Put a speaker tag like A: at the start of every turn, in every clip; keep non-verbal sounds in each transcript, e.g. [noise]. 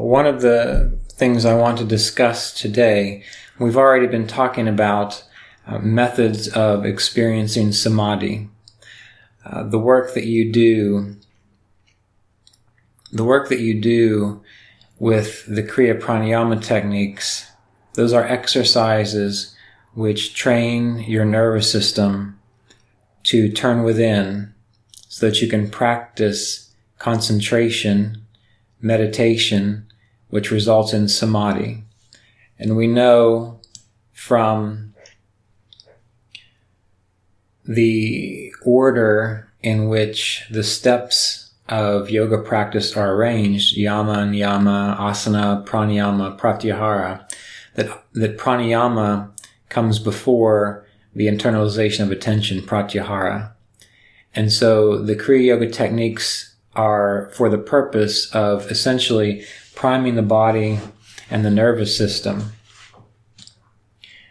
A: One of the things I want to discuss today, we've already been talking about uh, methods of experiencing samadhi. Uh, the work that you do, the work that you do with the Kriya Pranayama techniques, those are exercises which train your nervous system to turn within so that you can practice concentration, meditation, which results in samadhi. And we know from the order in which the steps of yoga practice are arranged, yama, niyama, asana, pranayama, pratyahara, that, that pranayama comes before the internalization of attention, pratyahara. And so the Kriya Yoga techniques are for the purpose of essentially priming the body and the nervous system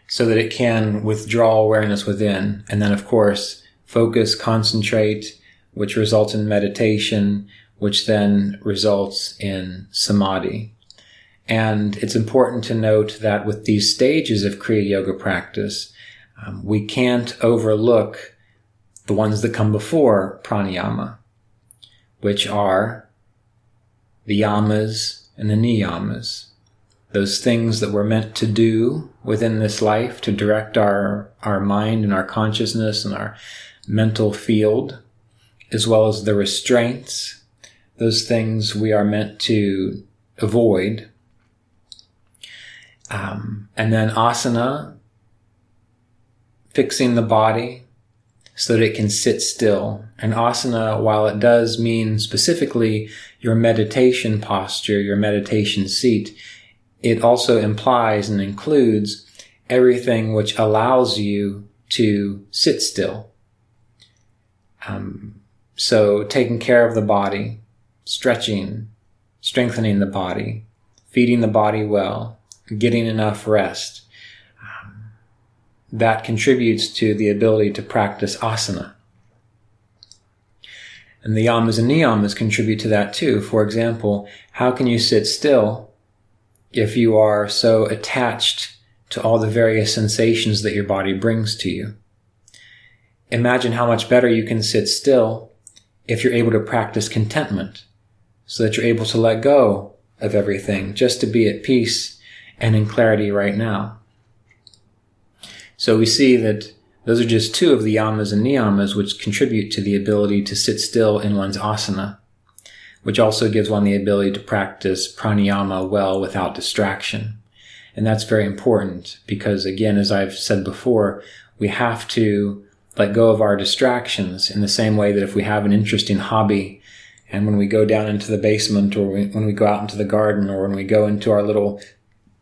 A: so that it can withdraw awareness within. And then, of course, focus, concentrate, which results in meditation, which then results in samadhi. And it's important to note that with these stages of Kriya Yoga practice, um, we can't overlook the ones that come before pranayama, which are the yamas and the niyamas. Those things that we're meant to do within this life to direct our, our mind and our consciousness and our mental field as well as the restraints, those things we are meant to avoid. Um, and then asana, fixing the body so that it can sit still. And asana, while it does mean specifically your meditation posture, your meditation seat, it also implies and includes everything which allows you to sit still. Um, so taking care of the body, stretching, strengthening the body, feeding the body well, getting enough rest, um, that contributes to the ability to practice asana. And the yamas and niyamas contribute to that too. For example, how can you sit still if you are so attached to all the various sensations that your body brings to you? Imagine how much better you can sit still if you're able to practice contentment so that you're able to let go of everything just to be at peace and in clarity right now. So we see that those are just two of the yamas and niyamas which contribute to the ability to sit still in one's asana, which also gives one the ability to practice pranayama well without distraction. And that's very important because again, as I've said before, we have to let go of our distractions in the same way that if we have an interesting hobby and when we go down into the basement or when we go out into the garden or when we go into our little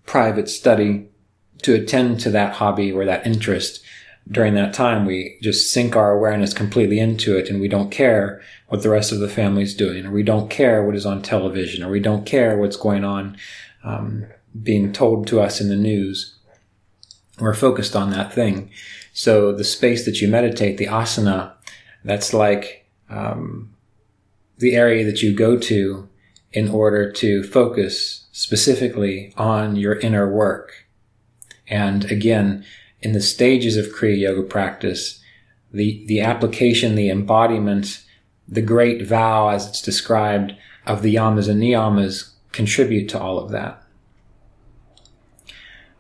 A: private study to attend to that hobby or that interest, during that time, we just sink our awareness completely into it and we don't care what the rest of the family's doing or we don't care what is on television or we don't care what's going on um, being told to us in the news. We're focused on that thing. So the space that you meditate, the asana, that's like um, the area that you go to in order to focus specifically on your inner work. And again, in the stages of Kriya Yoga practice, the, the application, the embodiment, the great vow as it's described of the yamas and niyamas contribute to all of that.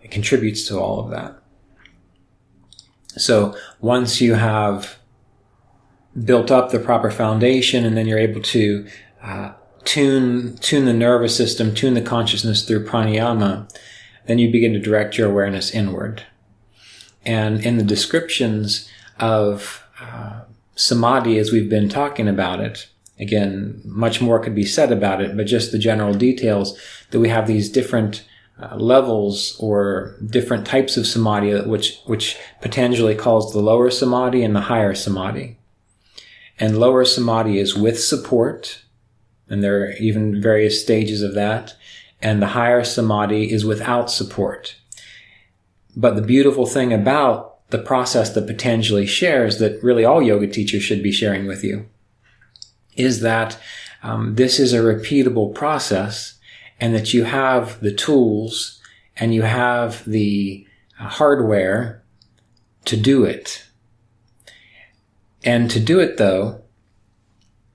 A: It contributes to all of that. So once you have built up the proper foundation and then you're able to uh, tune tune the nervous system, tune the consciousness through pranayama, then you begin to direct your awareness inward. And in the descriptions of uh, samadhi, as we've been talking about it, Again, much more could be said about it, but just the general details that we have these different uh, levels or different types of samadhi, which, which Patanjali calls the lower samadhi and the higher samadhi. And lower samadhi is with support, and there are even various stages of that. And the higher samadhi is without support. But the beautiful thing about the process that Patanjali shares that really all yoga teachers should be sharing with you is that um, this is a repeatable process and that you have the tools and you have the hardware to do it. And to do it though,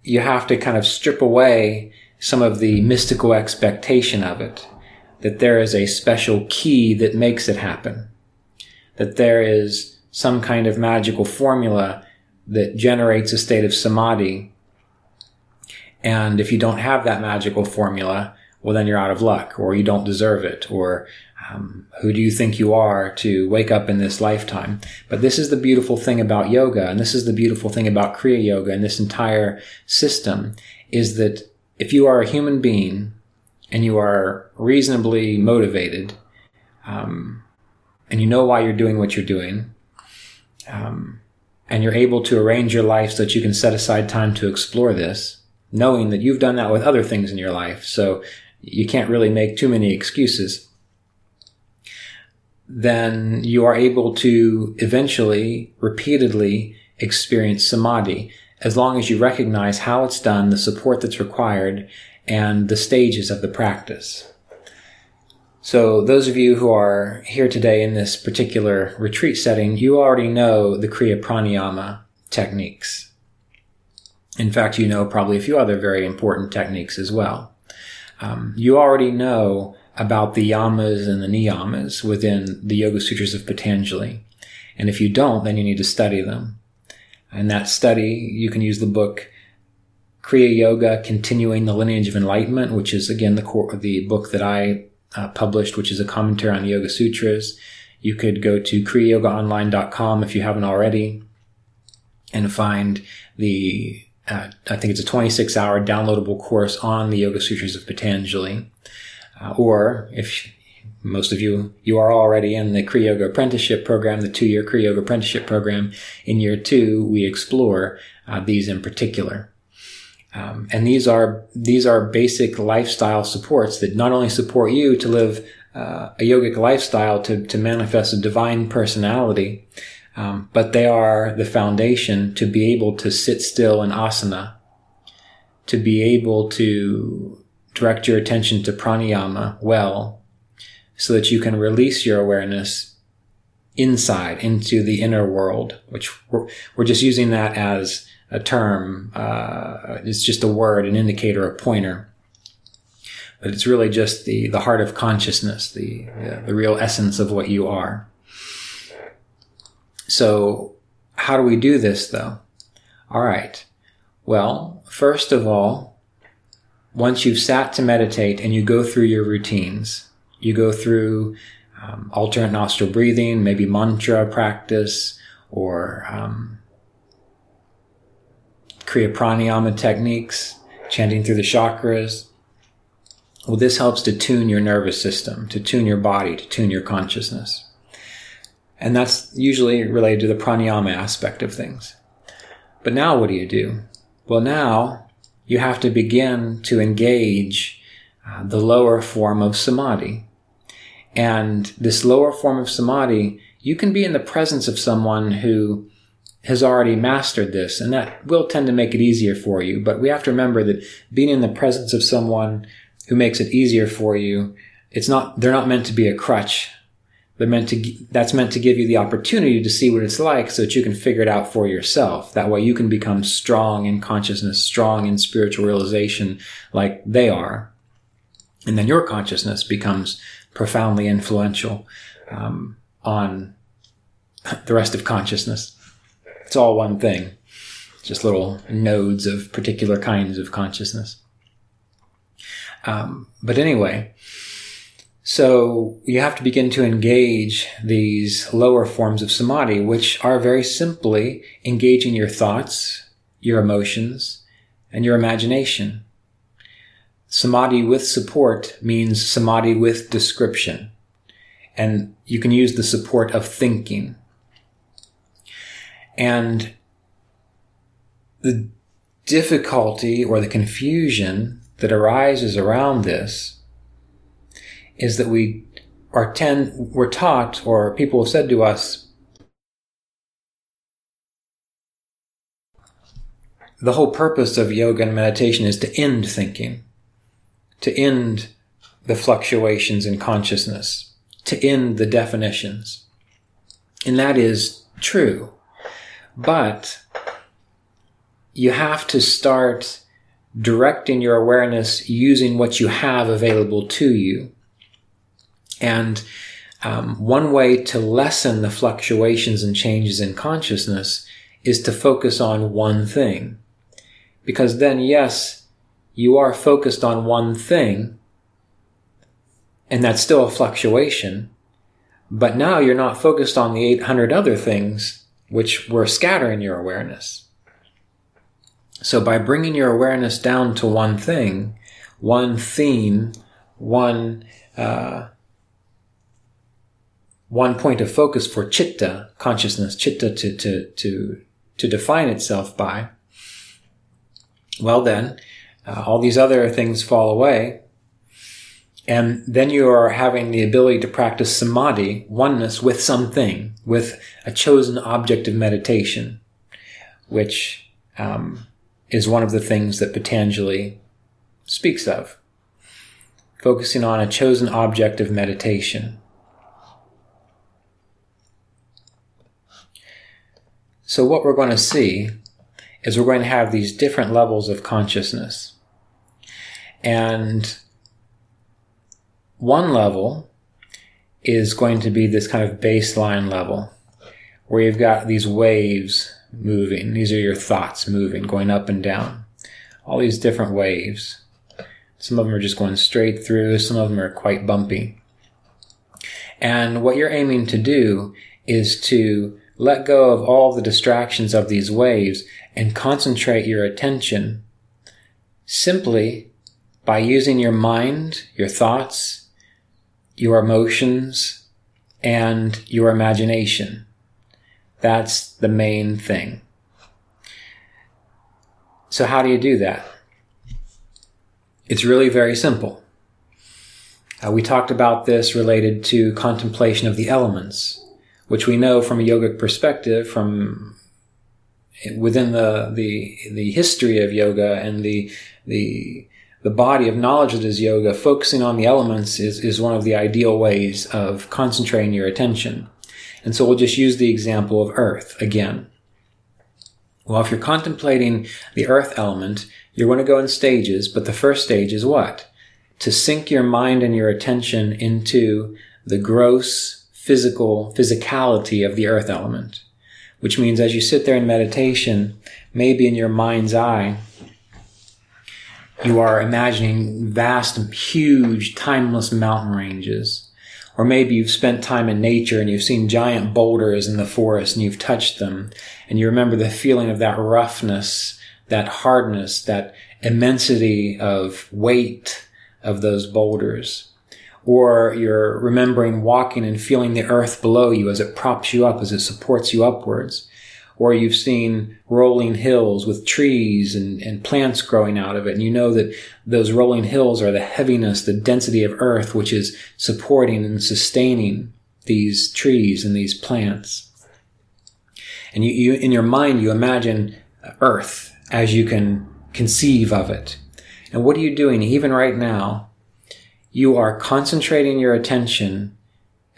A: you have to kind of strip away some of the mystical expectation of it. That there is a special key that makes it happen. That there is some kind of magical formula that generates a state of samadhi. And if you don't have that magical formula, well, then you're out of luck or you don't deserve it or um, who do you think you are to wake up in this lifetime? But this is the beautiful thing about yoga, and this is the beautiful thing about Kriya Yoga and this entire system is that if you are a human being and you are reasonably motivated, um, and you know why you're doing what you're doing, um, and you're able to arrange your life so that you can set aside time to explore this, knowing that you've done that with other things in your life. So you can't really make too many excuses. Then you are able to eventually, repeatedly experience samadhi as long as you recognize how it's done, the support that's required, and the stages of the practice. So those of you who are here today in this particular retreat setting, you already know the Kriya Pranayama techniques. In fact, you know probably a few other very important techniques as well um, you already know about the yamas and the niyamas within the Yoga Sutras of Patanjali. And if you don't, then you need to study them. And that study, you can use the book Kriya Yoga Continuing the Lineage of Enlightenment, which is again the core, the book that I uh, published, which is a commentary on the Yoga Sutras. You could go to kriyayogaonline.com if you haven't already and find the uh, I think it's a 26 hour downloadable course on the Yoga Sutras of Patanjali. Uh, or if most of you, you are already in the Kriya Yoga apprenticeship program, the two year Kriya Yoga apprenticeship program. In year two, we explore uh, these in particular. Um, and these are, these are basic lifestyle supports that not only support you to live uh, a yogic lifestyle to, to manifest a divine personality, um, but they are the foundation to be able to sit still in asana, to be able to direct your attention to pranayama well, so that you can release your awareness inside into the inner world, which we're, we're just using that as a term. Uh, it's just a word, an indicator, a pointer. But it's really just the, the heart of consciousness, the, the real essence of what you are. So how do we do this though? All right. Well, first of all, once you've sat to meditate and you go through your routines, you go through um, alternate nostril breathing, maybe mantra practice, or um, Kriya Pranayama techniques, chanting through the chakras. Well, this helps to tune your nervous system, to tune your body, to tune your consciousness. And that's usually related to the pranayama aspect of things. But now what do you do? Well, now you have to begin to engage uh, the lower form of samadhi. And this lower form of samadhi, you can be in the presence of someone who has already mastered this, and that will tend to make it easier for you. But we have to remember that being in the presence of someone who makes it easier for you, it's not, they're not meant to be a crutch they're meant to, that's meant to give you the opportunity to see what it's like so that you can figure it out for yourself. That way you can become strong in consciousness, strong in spiritual realization like they are. And then your consciousness becomes profoundly influential um, on the rest of consciousness. It's all one thing, just little nodes of particular kinds of consciousness. Um, but anyway, so you have to begin to engage these lower forms of samadhi, which are very simply engaging your thoughts, your emotions, and your imagination. Samadhi with support means samadhi with description. And you can use the support of thinking. And the difficulty or the confusion that arises around this is that we are ten, we're taught or people have said to us the whole purpose of yoga and meditation is to end thinking, to end the fluctuations in consciousness, to end the definitions. And that is true. But you have to start directing your awareness using what you have available to you. And um, one way to lessen the fluctuations and changes in consciousness is to focus on one thing. Because then, yes, you are focused on one thing, and that's still a fluctuation, but now you're not focused on the 800 other things which were scattering your awareness. So by bringing your awareness down to one thing, one theme, one, uh, one point of focus for chitta, consciousness, chitta to, to, to, to define itself by, well, then, uh, all these other things fall away. And then you are having the ability to practice samadhi, oneness with something, with a chosen object of meditation, which um, is one of the things that Patanjali speaks of. Focusing on a chosen object of meditation. So, what we're going to see is we're going to have these different levels of consciousness. And one level is going to be this kind of baseline level where you've got these waves moving. These are your thoughts moving, going up and down. All these different waves. Some of them are just going straight through, some of them are quite bumpy. And what you're aiming to do is to let go of all the distractions of these waves and concentrate your attention simply by using your mind, your thoughts, your emotions, and your imagination. That's the main thing. So how do you do that? It's really very simple. Uh, we talked about this related to contemplation of the elements which we know from a yogic perspective, from within the the the history of yoga and the the the body of knowledge that is yoga, focusing on the elements is, is one of the ideal ways of concentrating your attention. And so we'll just use the example of earth again. Well, if you're contemplating the earth element, you're going to go in stages, but the first stage is what? To sink your mind and your attention into the gross physical physicality of the earth element, which means as you sit there in meditation, maybe in your mind's eye, you are imagining vast, huge, timeless mountain ranges. Or maybe you've spent time in nature and you've seen giant boulders in the forest and you've touched them and you remember the feeling of that roughness, that hardness, that immensity of weight of those boulders or you're remembering walking and feeling the earth below you as it props you up, as it supports you upwards. Or you've seen rolling hills with trees and, and plants growing out of it. And you know that those rolling hills are the heaviness, the density of earth, which is supporting and sustaining these trees and these plants. And you, you in your mind, you imagine earth as you can conceive of it. And what are you doing even right now? you are concentrating your attention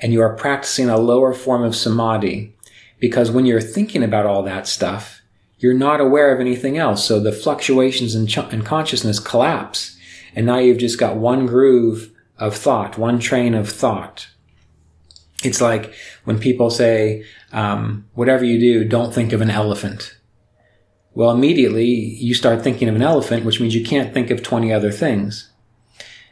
A: and you are practicing a lower form of samadhi because when you're thinking about all that stuff, you're not aware of anything else. So the fluctuations in, ch- in consciousness collapse. And now you've just got one groove of thought, one train of thought. It's like when people say, um, whatever you do, don't think of an elephant. Well, immediately you start thinking of an elephant, which means you can't think of 20 other things.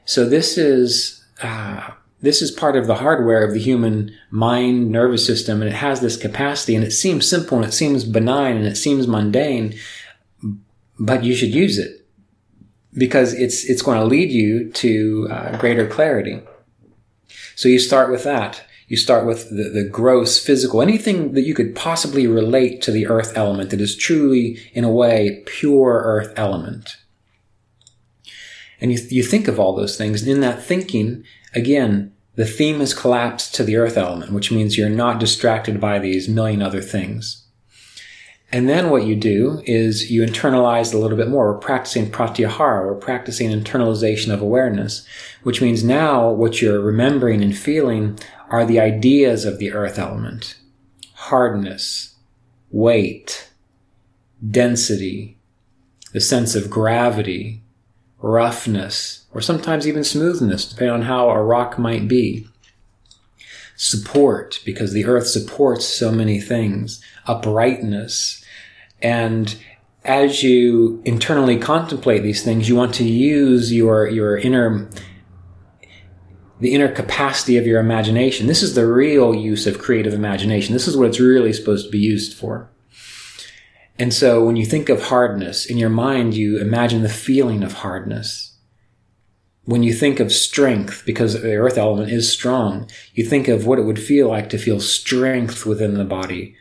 A: So this is uh, this is part of the hardware of the human mind nervous system, and it has this capacity, and it seems simple, and it seems benign, and it seems mundane, but you should use it because it's it's going to lead you to uh, greater clarity. So you start with that. You start with the, the gross physical, anything that you could possibly relate to the earth element that is truly, in a way, pure earth element. And you, you think of all those things. And in that thinking, again, the theme has collapsed to the earth element, which means you're not distracted by these million other things. And then what you do is you internalize a little bit more. We're practicing pratyahara. We're practicing internalization of awareness, which means now what you're remembering and feeling are the ideas of the earth element. Hardness, weight, density, the sense of gravity, roughness, or sometimes even smoothness, depending on how a rock might be. Support, because the earth supports so many things. Uprightness, and as you internally contemplate these things, you want to use your, your inner, the inner capacity of your imagination. This is the real use of creative imagination. This is what it's really supposed to be used for. And so when you think of hardness in your mind, you imagine the feeling of hardness. When you think of strength, because the earth element is strong, you think of what it would feel like to feel strength within the body,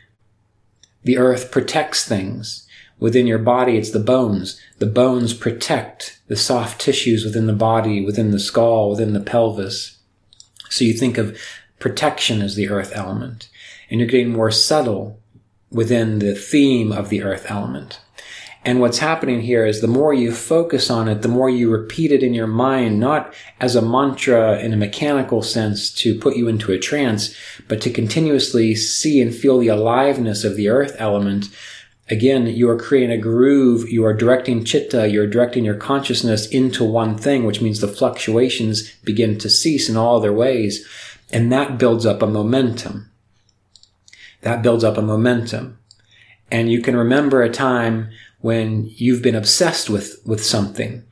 A: the earth protects things. Within your body, it's the bones. The bones protect the soft tissues within the body, within the skull, within the pelvis. So you think of protection as the earth element. And you're getting more subtle within the theme of the earth element. And what's happening here is the more you focus on it, the more you repeat it in your mind, not as a mantra in a mechanical sense to put you into a trance, but to continuously see and feel the aliveness of the earth element. Again, you are creating a groove. You are directing chitta. You're directing your consciousness into one thing, which means the fluctuations begin to cease in all their ways. And that builds up a momentum. That builds up a momentum. And you can remember a time when you've been obsessed with, with something,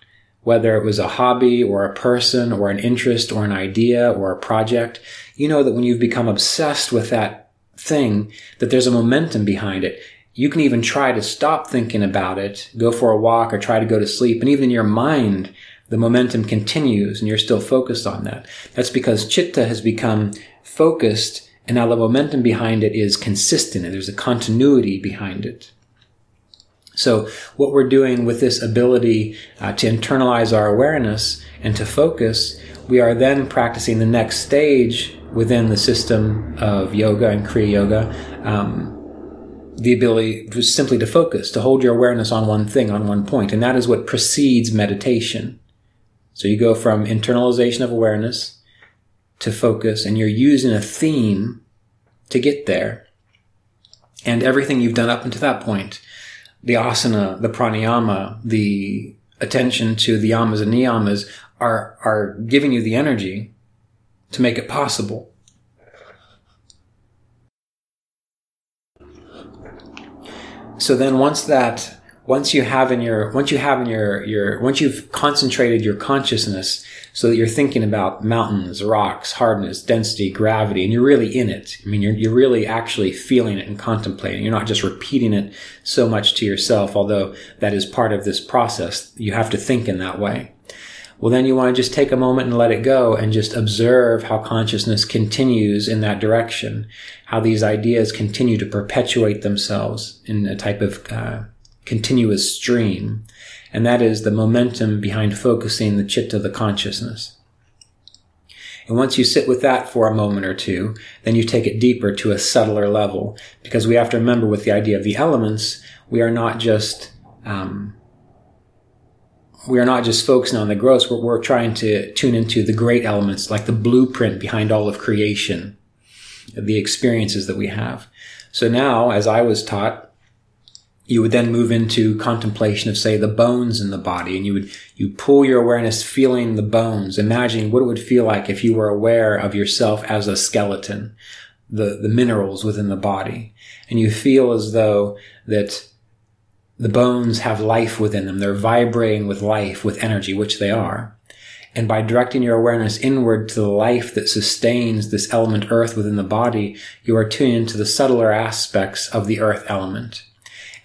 A: whether it was a hobby or a person or an interest or an idea or a project, you know that when you've become obsessed with that thing, that there's a momentum behind it. You can even try to stop thinking about it, go for a walk or try to go to sleep. And even in your mind, the momentum continues and you're still focused on that. That's because chitta has become focused and now the momentum behind it is consistent and there's a continuity behind it. So what we're doing with this ability uh, to internalize our awareness and to focus, we are then practicing the next stage within the system of yoga and Kriya Yoga. Um, the ability to simply to focus, to hold your awareness on one thing, on one. And that is what precedes meditation. So you go from internalization of awareness to focus, and you're using a theme to get there. And everything you've done up until that point the asana, the pranayama, the attention to the yamas and niyamas are, are giving you the energy to make it possible. So then once that once you have in your once you have in your your once you've concentrated your consciousness so that you're thinking about mountains, rocks, hardness, density, gravity, and you're really in it. I mean, you're you're really actually feeling it and contemplating. You're not just repeating it so much to yourself, although that is part of this process. You have to think in that way. Well, then you want to just take a moment and let it go and just observe how consciousness continues in that direction, how these ideas continue to perpetuate themselves in a type of uh, continuous stream, and that is the momentum behind focusing the chitta, the consciousness. And once you sit with that for a moment or two, then you take it deeper to a subtler level, because we have to remember with the idea of the elements, we are not just um, we are not just focusing on the gross, we're, we're trying to tune into the great elements, like the blueprint behind all of creation, the experiences that we have. So now, as I was taught, you would then move into contemplation of say the bones in the body and you would you pull your awareness feeling the bones. Imagining what it would feel like if you were aware of yourself as a skeleton the the minerals within the body. And you feel as though that the bones have life within them. They're vibrating with life with energy which they are. And by directing your awareness inward to the life that sustains this element earth within the body you are tuning into the subtler aspects of the earth element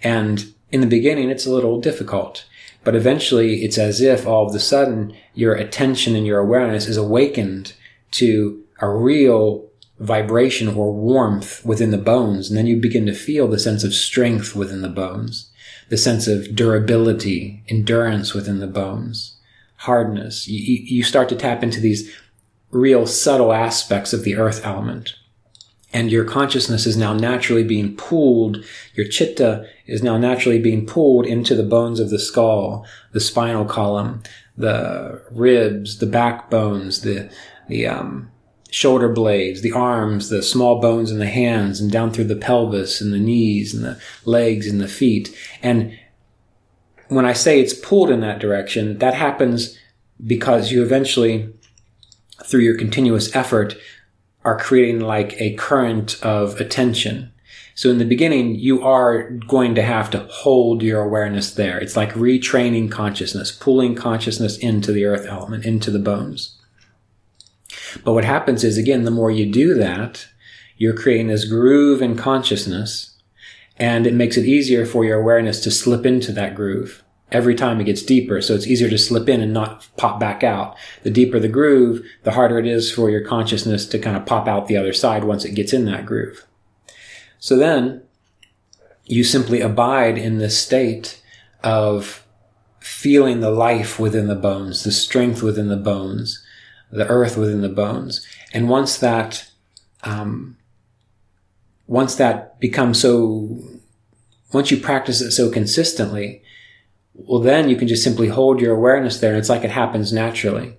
A: and in the beginning, it's a little difficult, but eventually it's as if all of a sudden your attention and your awareness is awakened to a real vibration or warmth within the bones. And then you begin to feel the sense of strength within the bones, the sense of durability, endurance within the bones, hardness. You, you start to tap into these real subtle aspects of the earth element. And your consciousness is now naturally being pulled, your chitta is now naturally being pulled into the bones of the skull, the spinal column, the ribs, the backbones, the, the, um, shoulder blades, the arms, the small bones in the hands, and down through the pelvis and the knees and the legs and the feet. And when I say it's pulled in that direction, that happens because you eventually, through your continuous effort, are creating like a current of attention. So in the beginning, you are going to have to hold your awareness there. It's like retraining consciousness, pulling consciousness into the earth element, into the bones. But what happens is, again, the more you do that, you're creating this groove in consciousness, and it makes it easier for your awareness to slip into that groove every time it gets deeper. So it's easier to slip in and not pop back out. The deeper the groove, the harder it is for your consciousness to kind of pop out the other side once it gets in that groove. So then you simply abide in this state of feeling the life within the bones, the strength within the bones, the earth within the bones. And once that, um, once that becomes so, once you practice it so consistently, well, then you can just simply hold your awareness there and it's like it happens naturally.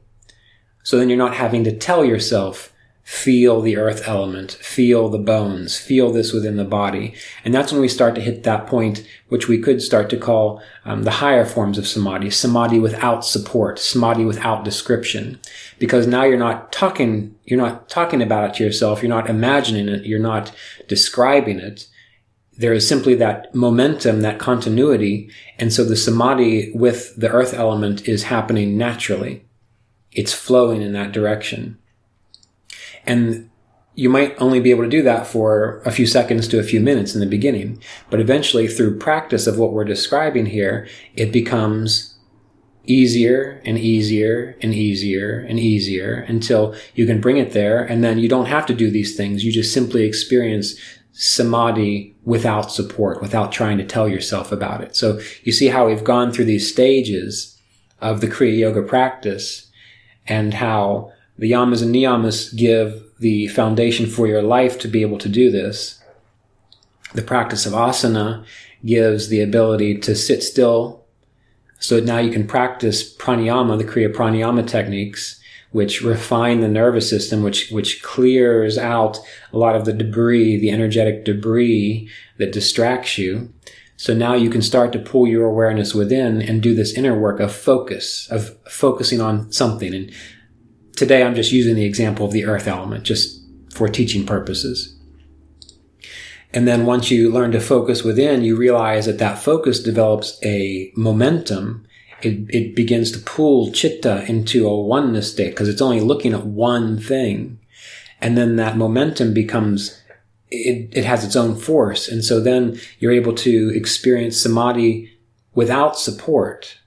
A: So then you're not having to tell yourself, feel the earth element, feel the bones, feel this within the body. And that's when we start to hit that point, which we could start to call um, the higher forms of samadhi, samadhi without support, samadhi without description. Because now you're not talking, you're not talking about it to yourself, you're not imagining it, you're not describing it. There is simply that momentum, that continuity. And so the samadhi with the earth element is happening naturally. It's flowing in that direction. And you might only be able to do that for a few seconds to a few minutes in the beginning. But eventually, through practice of what we're describing here, it becomes easier and easier and easier and easier until you can bring it there. And then you don't have to do these things. You just simply experience samadhi without support, without trying to tell yourself about it. So you see how we've gone through these stages of the Kriya Yoga practice and how the yamas and niyamas give the foundation for your life to be able to do this. The practice of asana gives the ability to sit still. So now you can practice pranayama, the Kriya pranayama techniques, which refine the nervous system, which, which clears out a lot of the debris, the energetic debris that distracts you. So now you can start to pull your awareness within and do this inner work of focus, of focusing on something. And today I'm just using the example of the earth element just for teaching purposes. And then once you learn to focus within, you realize that that focus develops a momentum. It, it begins to pull chitta into a oneness state because it's only looking at one thing. And then that momentum becomes, it, it has its own force. And so then you're able to experience samadhi without support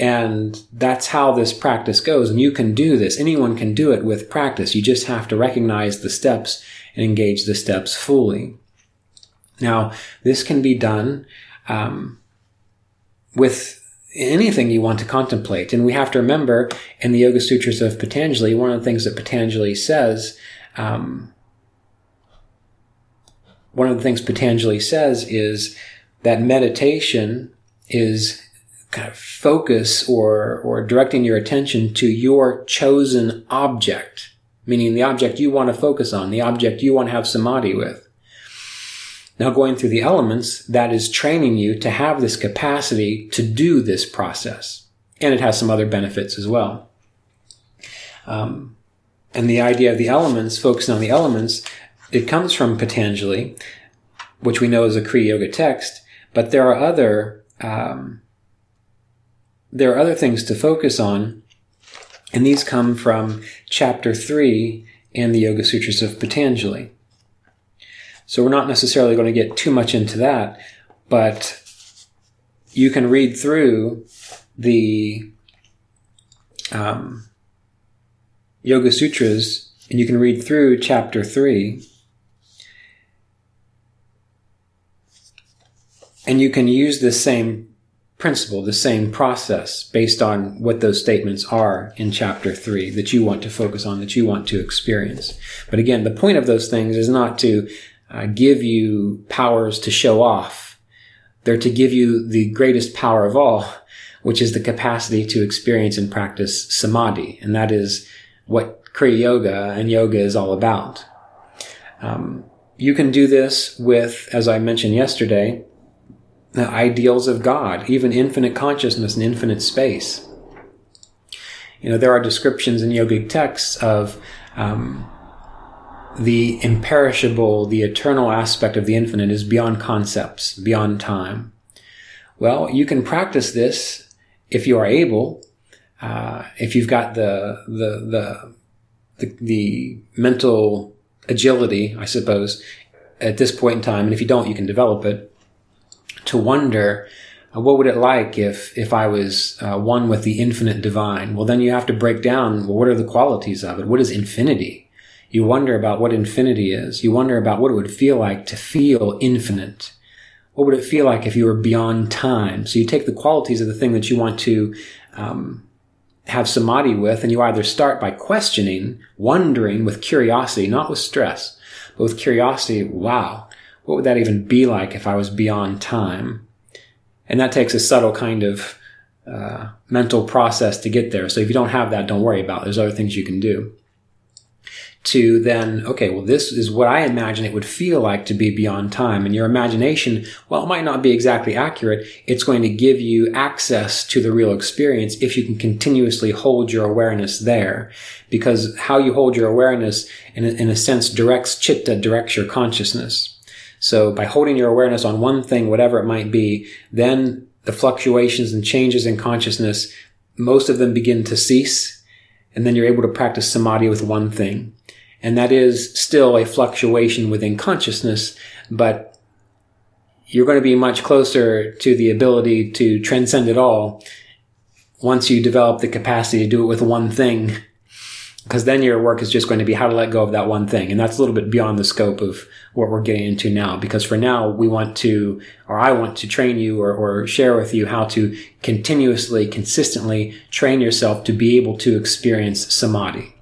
A: and that's how this practice goes. And you can do this. Anyone can do it with practice. You just have to recognize the steps and engage the steps fully. Now, this can be done um, with anything you want to contemplate. And we have to remember in the Yoga Sutras of Patanjali, one of the things that Patanjali says, um, one of the things Patanjali says is that meditation is kind of focus or, or directing your attention to your chosen object, meaning the object you want to focus on, the object you want to have samadhi with. Now going through the elements, that is training you to have this capacity to do this process. And it has some other benefits as well. Um, and the idea of the elements, focusing on the elements, it comes from Patanjali, which we know is a Kriya Yoga text, but there are other um, there are other things to focus on, and these come from chapter 3 in the Yoga Sutras of Patanjali. So we're not necessarily going to get too much into that, but you can read through the um, Yoga Sutras and you can read through chapter 3 and you can use the same principle, the same process based on what those statements are in chapter three that you want to focus on, that you want to experience. But again, the point of those things is not to uh, give you powers to show off. They're to give you the greatest power of all, which is the capacity to experience and practice samadhi. And that is what Kriya Yoga and yoga is all about. Um, you can do this with, as I mentioned yesterday, the ideals of God, even infinite consciousness and infinite space. You know, there are descriptions in yogic texts of um, the imperishable, the eternal aspect of the infinite is beyond concepts, beyond time. Well, you can practice this if you are able, uh, if you've got the, the, the, the, the mental agility, I suppose, at this point in time. And if you don't, you can develop it to wonder uh, what would it like if if I was uh, one with the infinite divine? Well, then you have to break down well, what are the qualities of it? What is infinity? You wonder about what infinity is. You wonder about what it would feel like to feel infinite. What would it feel like if you were beyond time? So you take the qualities of the thing that you want to um, have samadhi with, and you either start by questioning, wondering with curiosity, not with stress, but with curiosity. Wow, what would that even be like if I was beyond time? And that takes a subtle kind of uh, mental process to get there. So if you don't have that, don't worry about it. There's other things you can do. To then, okay, well, this is what I imagine it would feel like to be beyond time. And your imagination, while it might not be exactly accurate, it's going to give you access to the real experience if you can continuously hold your awareness there. Because how you hold your awareness, in a, in a sense, directs chitta, directs your consciousness. So by holding your awareness on one thing, whatever it might be, then the fluctuations and changes in consciousness, most of them begin to cease. And then you're able to practice samadhi with one thing. And that is still a fluctuation within consciousness, but you're going to be much closer to the ability to transcend it all once you develop the capacity to do it with one thing because then your work is just going to be how to let go of that one thing. And that's a little bit beyond the scope of what we're getting into now. Because for now, we want to, or I want to train you or, or share with you how to continuously, consistently train yourself to be able to experience samadhi.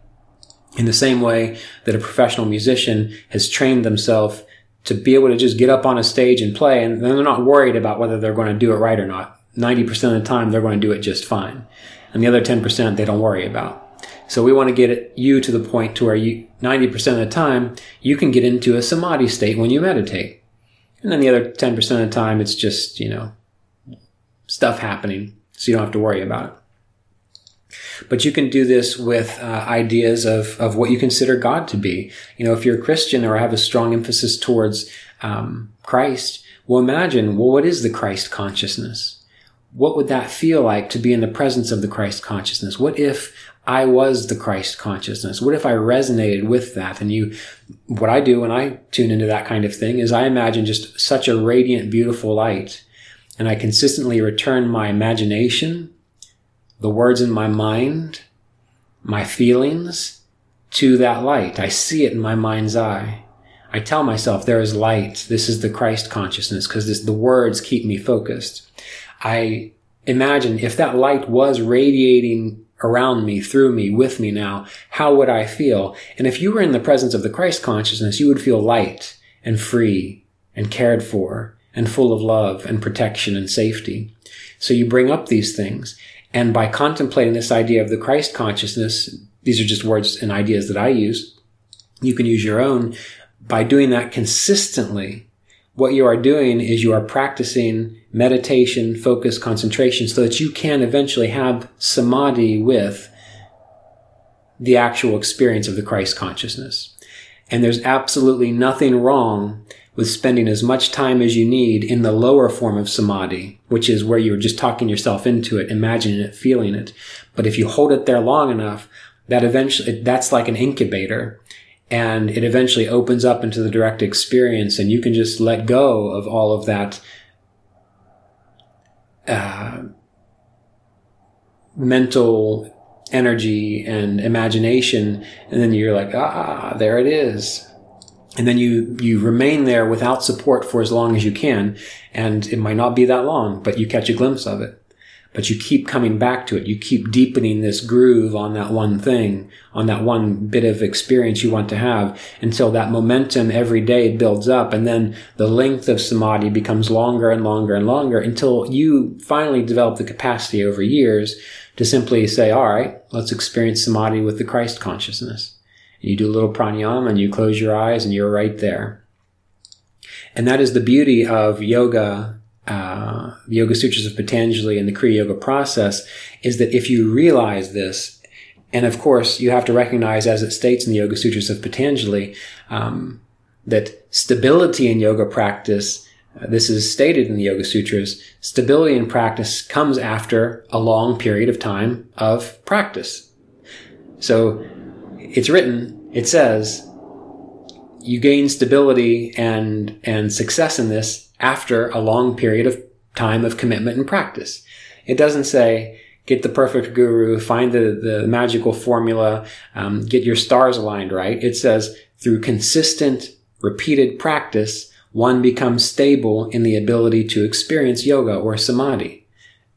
A: In the same way that a professional musician has trained themselves to be able to just get up on a stage and play, and then they're not worried about whether they're going to do it right or not. 90% of the time, they're going to do it just fine. And the other 10% they don't worry about. So we want to get you to the point to where you, 90% of the time, you can get into a samadhi state when you meditate. And then the other 10% of the time, it's just, you know, stuff happening. So you don't have to worry about it. But you can do this with uh, ideas of, of what you consider God to be. You know, if you're a Christian or have a strong emphasis towards um, Christ, well, imagine, well, what is the Christ consciousness? What would that feel like to be in the presence of the Christ consciousness? What if I was the Christ consciousness? What if I resonated with that? And you, what I do when I tune into that kind of thing is I imagine just such a radiant, beautiful light. And I consistently return my imagination, the words in my mind, my feelings to that light. I see it in my mind's eye. I tell myself there is light. This is the Christ consciousness because the words keep me focused. I imagine if that light was radiating around me, through me, with me now, how would I feel? And if you were in the presence of the Christ consciousness, you would feel light and free and cared for and full of love and protection and safety. So you bring up these things. And by contemplating this idea of the Christ consciousness, these are just words and ideas that I use. You can use your own. By doing that consistently, what you are doing is you are practicing meditation, focus, concentration so that you can eventually have samadhi with the actual experience of the Christ consciousness. And there's absolutely nothing wrong with spending as much time as you need in the lower form of samadhi, which is where you're just talking yourself into it, imagining it, feeling it. But if you hold it there long enough, that eventually, that's like an incubator and it eventually opens up into the direct experience and you can just let go of all of that uh, mental energy and imagination, and then you're like, ah, there it is. And then you, you remain there without support for as long as you can. And it might not be that long, but you catch a glimpse of it but you keep coming back to it. You keep deepening this groove on that one thing, on that one bit of experience you want to have until that momentum every day builds up. And then the length of samadhi becomes longer and longer and longer until you finally develop the capacity over years to simply say, all right, let's experience samadhi with the Christ consciousness. You do a little pranayama and you close your eyes and you're right there. And that is the beauty of yoga uh, Yoga Sutras of Patanjali and the Kriya Yoga process is that if you realize this, and of course you have to recognize, as it states in the Yoga Sutras of Patanjali, um, that stability in yoga practice, uh, this is stated in the Yoga Sutras, stability in practice comes after a long period of time of practice. So it's written, it says, you gain stability and, and success in this after a long period of time of commitment and practice. It doesn't say, get the perfect guru, find the, the magical formula, um, get your stars aligned right. It says, through consistent, repeated practice, one becomes stable in the ability to experience yoga or samadhi.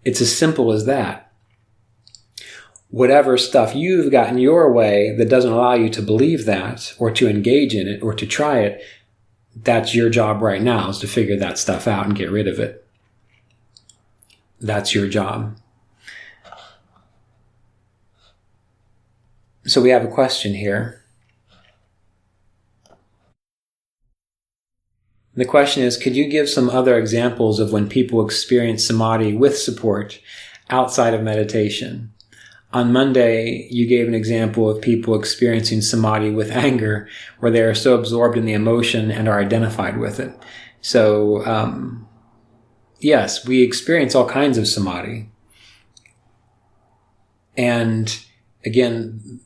A: It's as simple as that. Whatever stuff you've got in your way that doesn't allow you to believe that or to engage in it or to try it, that's your job right now is to figure that stuff out and get rid of it. That's your job. So we have a question here. The question is Could you give some other examples of when people experience samadhi with support outside of meditation? On Monday, you gave an example of people experiencing samadhi with anger, where they are so absorbed in the emotion and are identified with it. So, um, yes, we experience all kinds of samadhi. And again,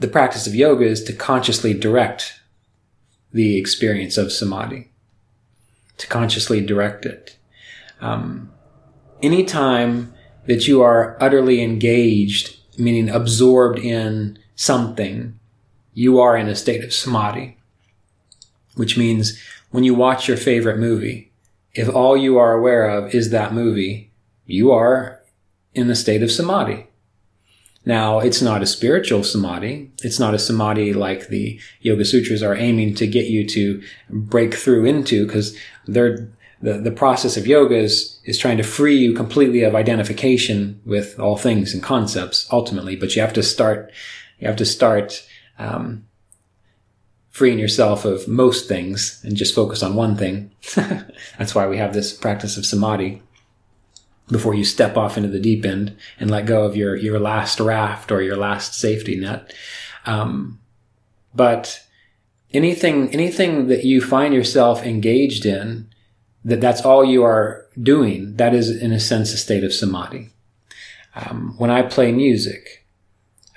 A: the practice of yoga is to consciously direct the experience of samadhi, to consciously direct it. Um, anytime that you are utterly engaged, meaning absorbed in something, you are in a state of samadhi. Which means when you watch your favorite movie, if all you are aware of is that movie, you are in a state of samadhi. Now, it's not a spiritual samadhi. It's not a samadhi like the Yoga Sutras are aiming to get you to break through into because they're the, the process of yoga is, is trying to free you completely of identification with all things and concepts ultimately, but you have to start, you have to start, um, freeing yourself of most things and just focus on one thing. [laughs] That's why we have this practice of samadhi before you step off into the deep end and let go of your, your last raft or your last safety net. Um, but anything, anything that you find yourself engaged in, that that's all you are doing, that is in a sense a state of samadhi. Um, when I play music,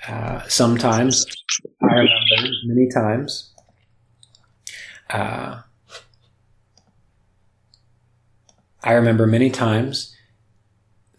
A: uh, sometimes I remember many times. Uh, I remember many times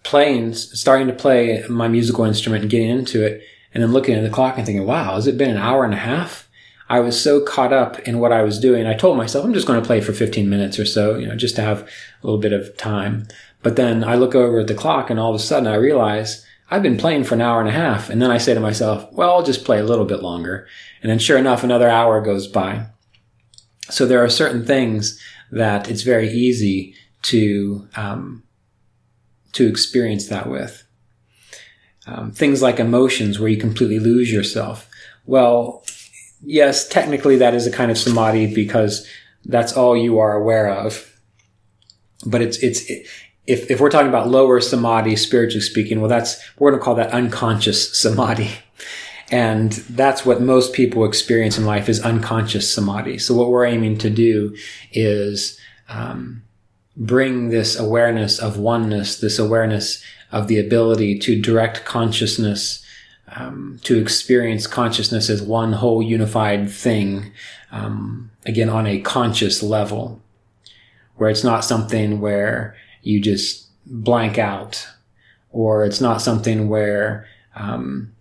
A: playing, starting to play my musical instrument and getting into it, and then looking at the clock and thinking, "Wow, has it been an hour and a half?" I was so caught up in what I was doing. I told myself I'm just going to play for 15 minutes or so, you know, just to have a little bit of time. But then I look over at the clock and all of a sudden I realize I've been playing for an hour and a half. And then I say to myself, well, I'll just play a little bit longer. And then sure enough, another hour goes by. So there are certain things that it's very easy to, um, to experience that with. Um, things like emotions where you completely lose yourself. Well, yes, technically that is a kind of samadhi because that's all you are aware of. But it's, it's, it, if, if we're talking about lower samadhi, spiritually speaking, well, that's, we're going to call that unconscious samadhi. And that's what most people experience in life is unconscious samadhi. So what we're aiming to do is, um, bring this awareness of oneness, this awareness of the ability to direct consciousness um, to experience consciousness as one whole unified thing, um, again, on a conscious level, where it's not something where you just blank out, or it's not something where um,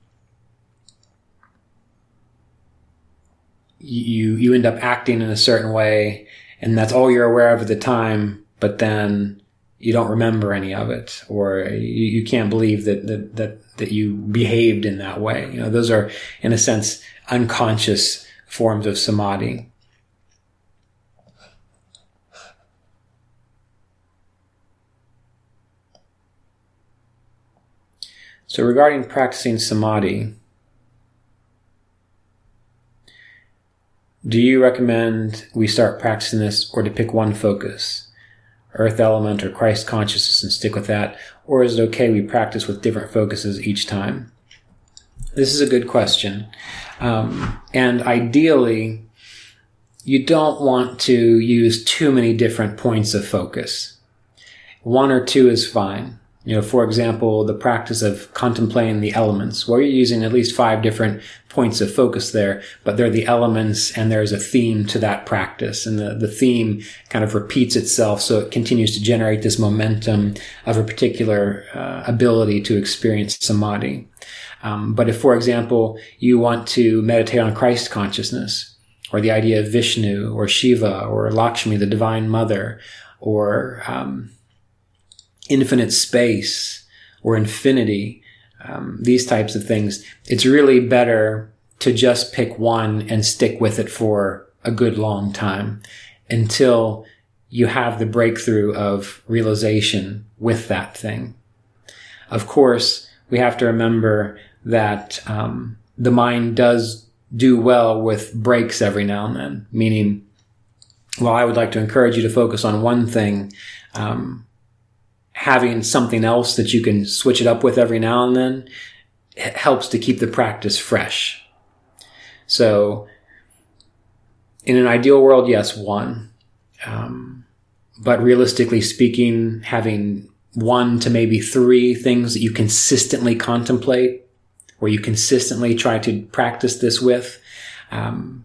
A: you you end up acting in a certain way, and that's all you're aware of at the time. But then you don't remember any of it, or you, you can't believe that, that that that you behaved in that way. You know, those are in a sense unconscious forms of samadhi. So regarding practicing samadhi, do you recommend we start practicing this or to pick one focus, earth element or Christ consciousness and stick with that? Or is it okay we practice with different focuses each time? This is a good question. Um, and ideally, you don't want to use too many different points of focus. One or two is fine. You know, for example, the practice of contemplating the elements, where you're using at least five different points of focus there, but they're the elements and there's a theme to that practice. And the, the theme kind of repeats itself. So it continues to generate this momentum of a particular uh, ability to experience samadhi. Um, but if, for example, you want to meditate on Christ consciousness, or the idea of Vishnu, or Shiva, or Lakshmi, the Divine Mother, or um, infinite space or infinity, um, these types of things, it's really better to just pick one and stick with it for a good long time until you have the breakthrough of realization with that thing. Of course, we have to remember that um, the mind does do well with breaks every now and then, meaning, well, I would like to encourage you to focus on one thing. Um, having something else that you can switch it up with every now and then helps to keep the practice fresh. So, in an ideal world, yes, one. Um, but realistically speaking, having one to maybe three things that you consistently contemplate or you consistently try to practice this with, um,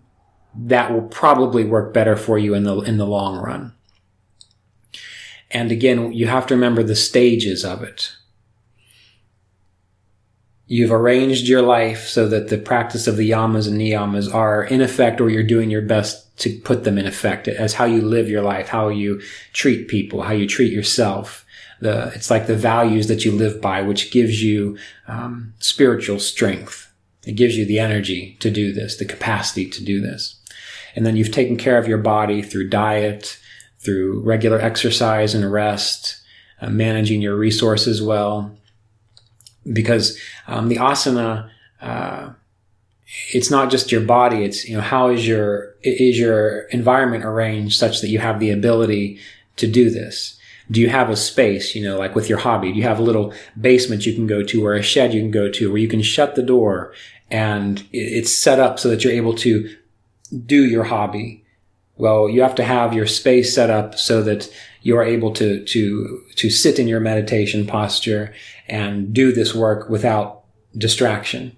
A: that will probably work better for you in the in the long run. And again, you have to remember the stages of it. You've arranged your life so that the practice of the yamas and niyamas are in effect, or you're doing your best to put them in effect as how you live your life, how you treat people, how you treat yourself. The, it's like the values that you live by, which gives you um, spiritual strength. It gives you the energy to do this, the capacity to do this. And then you've taken care of your body through diet, through regular exercise and rest, uh, managing your resources well. Because um, the asana, uh, it's not just your body. It's you know how is your is your environment arranged such that you have the ability to do this. Do you have a space, you know, like with your hobby? Do you have a little basement you can go to or a shed you can go to where you can shut the door and it's set up so that you're able to do your hobby well, you have to have your space set up so that you are able to, to, to sit in your meditation posture and do this work without distraction.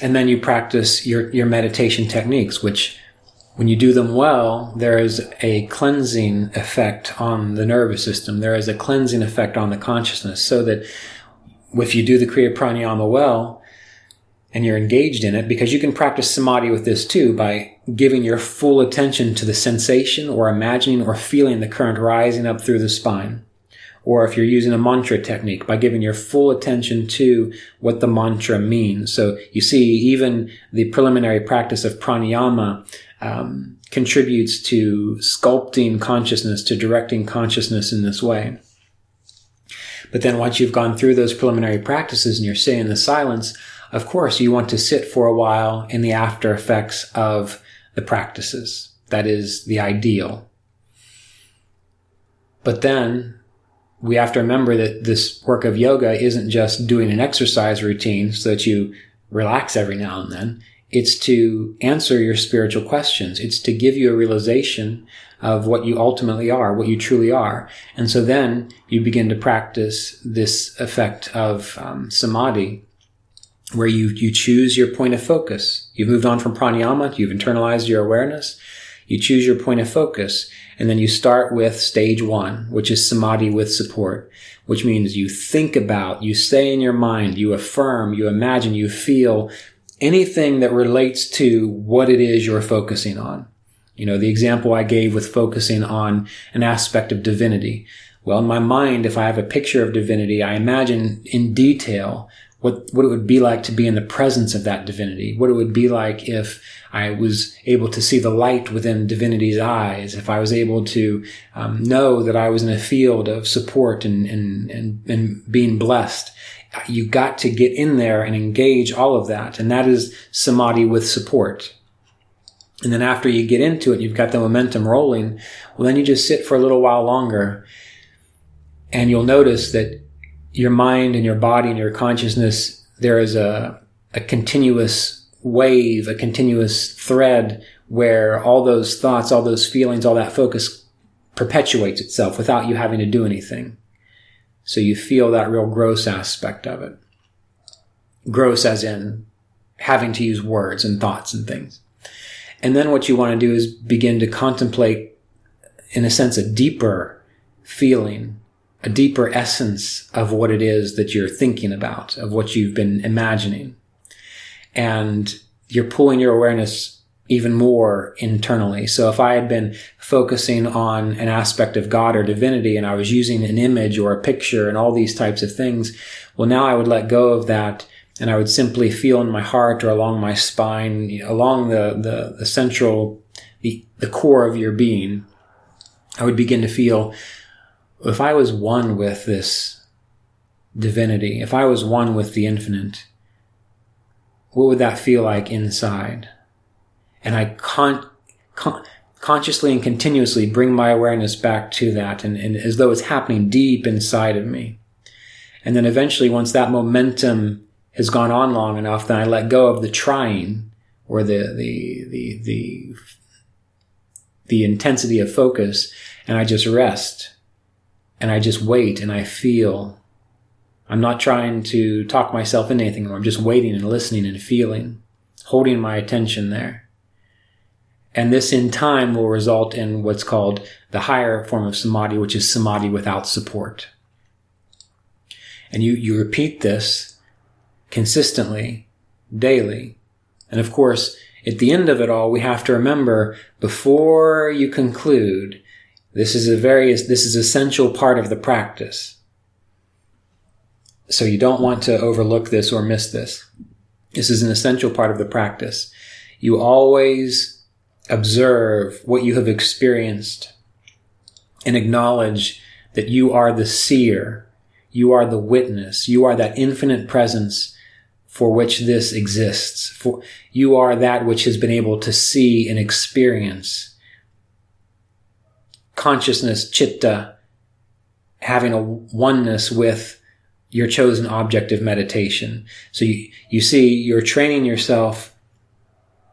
A: And then you practice your, your meditation techniques, which when you do them well, there is a cleansing effect on the nervous system. There is a cleansing effect on the consciousness so that if you do the Kriya Pranayama well, and you're engaged in it because you can practice samadhi with this too by giving your full attention to the sensation or imagining or feeling the current rising up through the spine. Or if you're using a mantra technique by giving your full attention to what the mantra means. So you see, even the preliminary practice of pranayama um, contributes to sculpting consciousness, to directing consciousness in this way. But then once you've gone through those preliminary practices and you're sitting in the silence, of course, you want to sit for a while in the after effects of the practices. That is the ideal. But then we have to remember that this work of yoga isn't just doing an exercise routine so that you relax every now and then. It's to answer your spiritual questions. It's to give you a realization of what you ultimately are, what you truly are. And so then you begin to practice this effect of um, samadhi where you, you choose your point of focus. You've moved on from pranayama, you've internalized your awareness, you choose your point of focus, And then you start with stage one, which is samadhi with support, which means you think about, you say in your mind, you affirm, you imagine, you feel anything that relates to what it is you're focusing on. You know, the example I gave with focusing on an aspect of divinity. Well, in my mind, if I have a picture of divinity, I imagine in detail what, what it would be like to be in the presence of that divinity, what it would be like if I was able to see the light within divinity's eyes, if I was able to um, know that I was in a field of support and, and, and, and being blessed. You got to get in there and engage all of that. And that is samadhi with support. And then after you get into it, you've got the momentum rolling. Well, then you just sit for a little while longer and you'll notice that your mind and your body and your consciousness, there is a, a continuous wave, a continuous thread where all those thoughts, all those feelings, all that focus perpetuates itself without you having to do anything. So you feel that real gross aspect of it. Gross as in having to use words and thoughts and things. And then what you want to do is begin to contemplate, in a sense, a deeper feeling a deeper essence of what it is that you're thinking about, of what you've been imagining. And you're pulling your awareness even more internally. So if I had been focusing on an aspect of God or divinity and I was using an image or a picture and all these types of things, well, now I would let go of that and I would simply feel in my heart or along my spine, along the, the, the central, the, the core of your being. I would begin to feel if I was one with this divinity, if I was one with the infinite, what would that feel like inside? And I con- con- consciously and continuously bring my awareness back to that and, and as though it's happening deep inside of me. And then eventually, once that momentum has gone on long enough, then I let go of the trying or the, the, the, the, the intensity of focus and I just rest and I just wait and I feel. I'm not trying to talk myself into anything I'm just waiting and listening and feeling, holding my attention there. And this in time will result in what's called the higher form of samadhi, which is samadhi without support. And you, you repeat this consistently, daily. And of course, at the end of it all, we have to remember before you conclude this is a very, this is essential part of the practice. So you don't want to overlook this or miss this. This is an essential part of the practice. You always observe what you have experienced and acknowledge that you are the seer. You are the witness. You are that infinite presence for which this exists. For you are that which has been able to see and experience consciousness, chitta, having a oneness with your chosen object of meditation. So you, you see, you're training yourself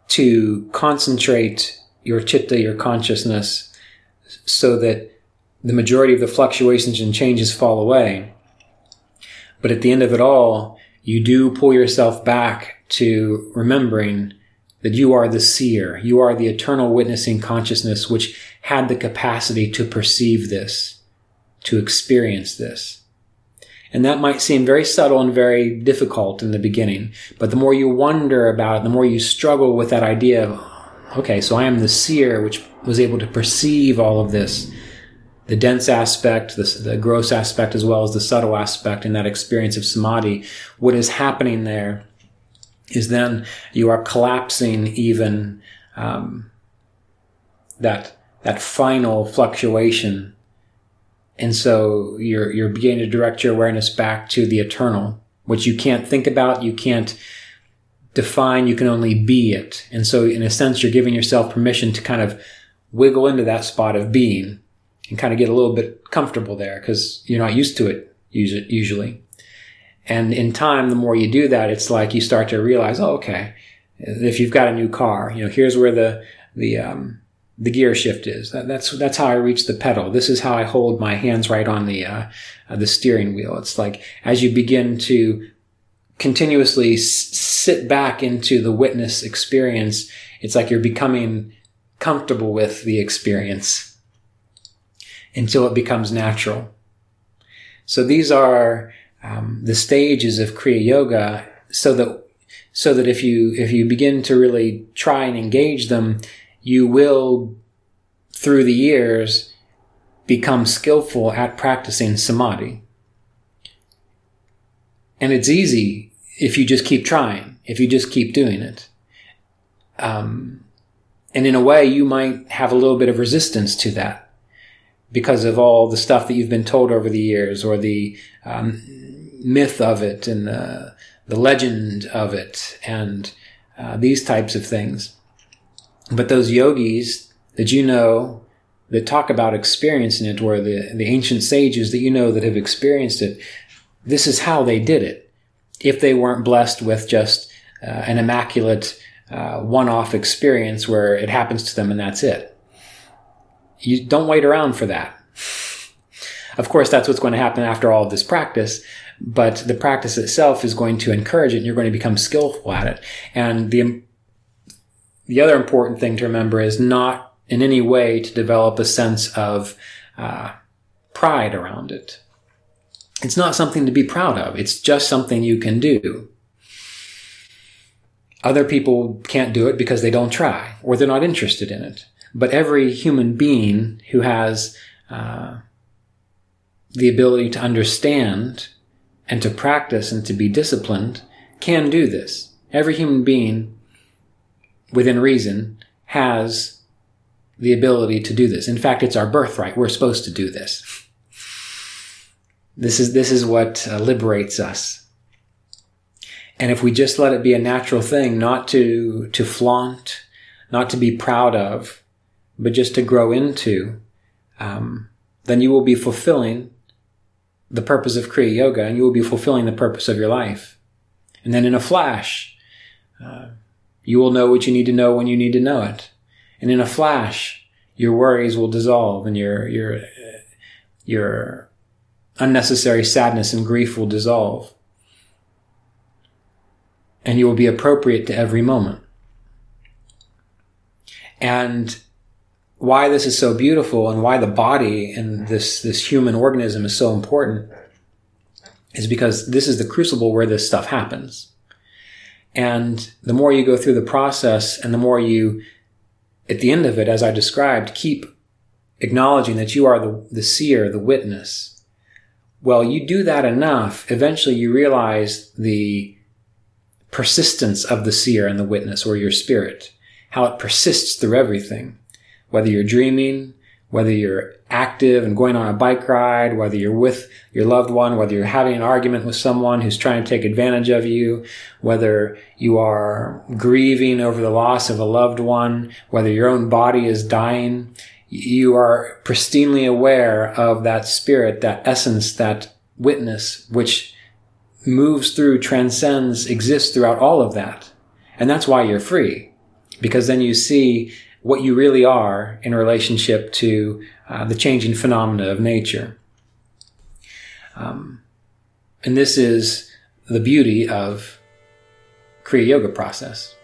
A: to concentrate your chitta, your consciousness, so that the majority of the fluctuations and changes fall away. But at the end of it all, you do pull yourself back to remembering that you are the seer. You are the eternal witnessing consciousness which had the capacity to perceive this, to experience this. And that might seem very subtle and very difficult in the beginning, but the more you wonder about it, the more you struggle with that idea of, okay, so I am the seer which was able to perceive all of this, the dense aspect, the, the gross aspect, as well as the subtle aspect in that experience of samadhi. What is happening there is then you are collapsing even um, that that final fluctuation, and so you're you're beginning to direct your awareness back to the eternal, which you can't think about, you can't define, you can only be it. And so, in a sense, you're giving yourself permission to kind of wiggle into that spot of being and kind of get a little bit comfortable there because you're not used to it usually. And in time, the more you do that, it's like you start to realize, oh, okay, if you've got a new car, you know, here's where the, the, um, the gear shift is. That, that's, that's how I reach the pedal. This is how I hold my hands right on the, uh, uh, the steering wheel. It's like as you begin to continuously s- sit back into the witness experience, it's like you're becoming comfortable with the experience. until it becomes natural. So these are um, the stages of Kriya Yoga so that so that if you if you begin to really try and engage them, you will through the years become skillful at practicing samadhi. And it's easy if you just keep trying, if you just keep doing it. Um, and in a way, you might have a little bit of resistance to that because of all the stuff that you've been told over the years or the um, myth of it and the, the legend of it and uh, these types of things. But those yogis that you know that talk about experiencing it, or the, the ancient sages that you know that have experienced it, this is how they did it. If they weren't blessed with just uh, an immaculate uh, one off experience where it happens to them and that's it. You don't wait around for that. Of course, that's what's going to happen after all of this practice, but the practice itself is going to encourage it and you're going to become skillful at it. And the, the other important thing to remember is not in any way to develop a sense of uh, pride around it. It's not something to be proud of. It's just something you can do. Other people can't do it because they don't try or they're not interested in it. But every human being who has uh, the ability to understand and to practice and to be disciplined can do this. Every human being within reason has the ability to do this. In fact, it's our birthright. We're supposed to do this. This is, this is what uh, liberates us. And if we just let it be a natural thing, not to, to flaunt, not to be proud of, but just to grow into, um, then you will be fulfilling the purpose of Kriya Yoga and you will be fulfilling the purpose of your life. And then in a flash, uh, you will know what you need to know when you need to know it. And in a flash, your worries will dissolve and your, your, your unnecessary sadness and grief will dissolve. And you will be appropriate to every moment. And why this is so beautiful and why the body and this, this human organism is so important is because this is the crucible where this stuff happens. And the more you go through the process and the more you, at the end of it, as I described, keep acknowledging that you are the, the seer, the witness. Well, you do that enough, eventually you realize the persistence of the seer and the witness or your spirit, how it persists through everything whether you're dreaming, whether you're active and going on a bike ride, whether you're with your loved one, whether you're having an argument with someone who's trying to take advantage of you, whether you are grieving over the loss of a loved one, whether your own body is dying, you are pristinely aware of that spirit, that essence, that witness, which moves through, transcends, exists throughout all of that. And that's why you're free. Because then you see what you really are in relationship to uh, the changing phenomena of nature. Um, and this is the beauty of Kriya Yoga process.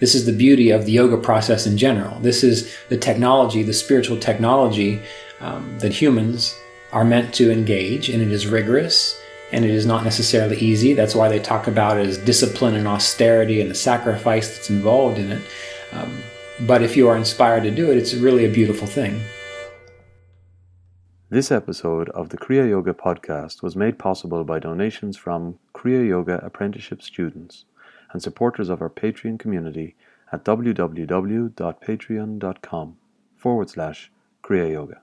A: This is the beauty of the yoga process in general. This is the technology, the spiritual technology um, that humans are meant to engage, and it is rigorous and it is not necessarily easy. That's why they talk about it as discipline and austerity and the sacrifice that's involved in it. Um, but if you are inspired to do it, it's really a beautiful thing.
B: This episode of the Kriya Yoga podcast was made possible by donations from Kriya Yoga apprenticeship students and supporters of our Patreon community at www.patreon.com forward slash Kriya Yoga.